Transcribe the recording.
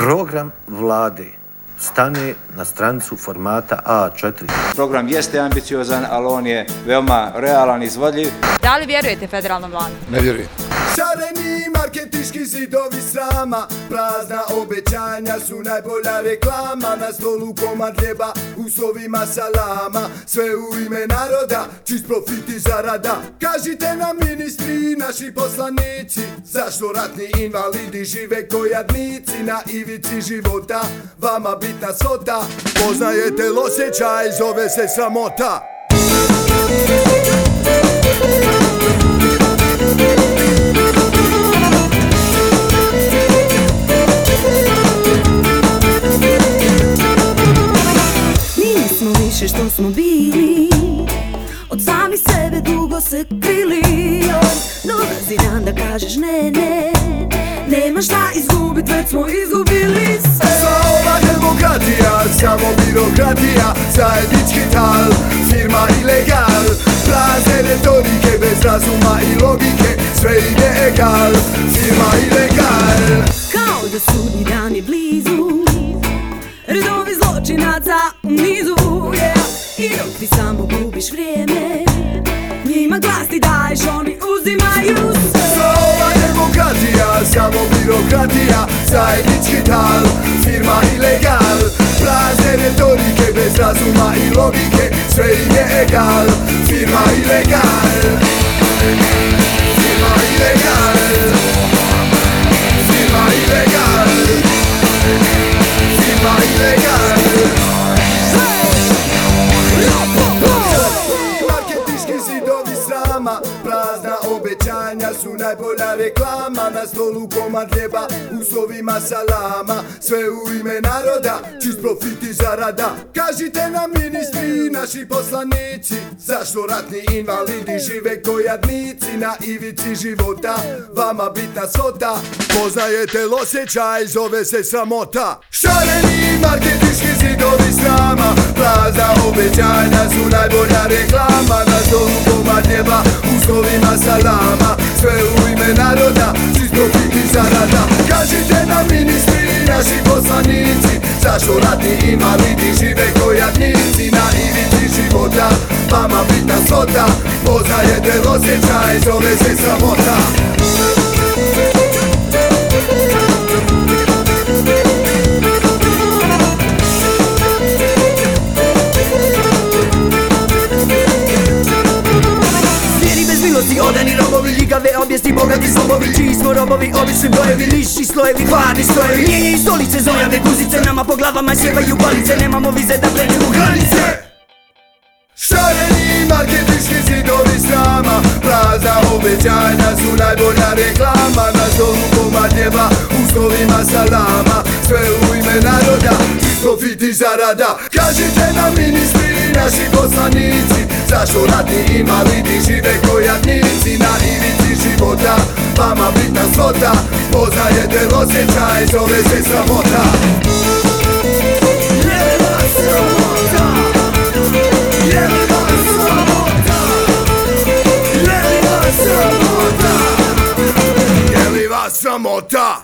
Program vlade stane na strancu formata A4. Program jeste ambiciozan, ali on je veoma realan i izvodljiv. Da li vjerujete federalnom vladu? Ne vjerujem. Marketiški zidovi srama Prazna obećanja su najbolja reklama. Na stolu komad hljeba, uslovima salama. Sve u ime naroda, čist profit i zarada. Kažite nam ministri, naši poslanici Zašto ratni invalidi žive ko jadnici? Na ivici života, vama bitna svota Poznajete osjećaj, zove se sramota više što smo bili. Od sami sebe dugo se krili. Dolazi dan da kažeš ne, ne. Nema šta izgubit, već smo izgubili sve. Sva ova demokratija, samo birokratija Zajednički tal, firma ilegal. Prazne retorike, bez razuma i logike Sve im je egal, firma ilegal. Kao da sudnji dan je blizu Redovi zločinaca u nizu ti samo gubiš vrijeme. Njima glas ti daješ, oni uzimaju sve. Sva ova demokratija, samo birokratija Zajednički tal, firma ilegal Prazne retorike, bez razuma i logike Sve im je egal, firma ilegal obećanja su najbolja reklama Na stolu komad hljeba, uslovima salama. Sve u ime naroda, čist profit i zarada. Kažite nam ministri, naši poslanici Zašto ratni invalidi žive ko jadnici Na ivici života, vama bitna svota Poznajete osjećaj, zove se sramota. Šareni marketinški zidovi srama Prazna obećanja su najbolja reklama. Na stolu komad neba, uslovima salama Sve u ime naroda, čist profit i zarada Kažite nam ministri, naši poslanici Zašto ratni invalidi žive ko jadnici Na ivici života, vama bitna svota Poznajete osjećaj, zove se sramota ljigave objesti, bogati zobovi Čiji smo robovi, obični brojevi, niši slojevi, hladni strojevi Mijenjaju stolice, zojave, guzice, nama po glavama sjevaju palice. Nemamo vize da pređemo granice. Šareni marketinški zidovi srama Prazna obećanja su najbolja reklama. Na stolu komad neba, uslovima salama Sve u ime naroda, profit i zarada. Kažite nam ministri, naši poslanici Zašto ratni invalidi života Poznaje del osjećaj, zove se sramota. Jebena sramota. Jebena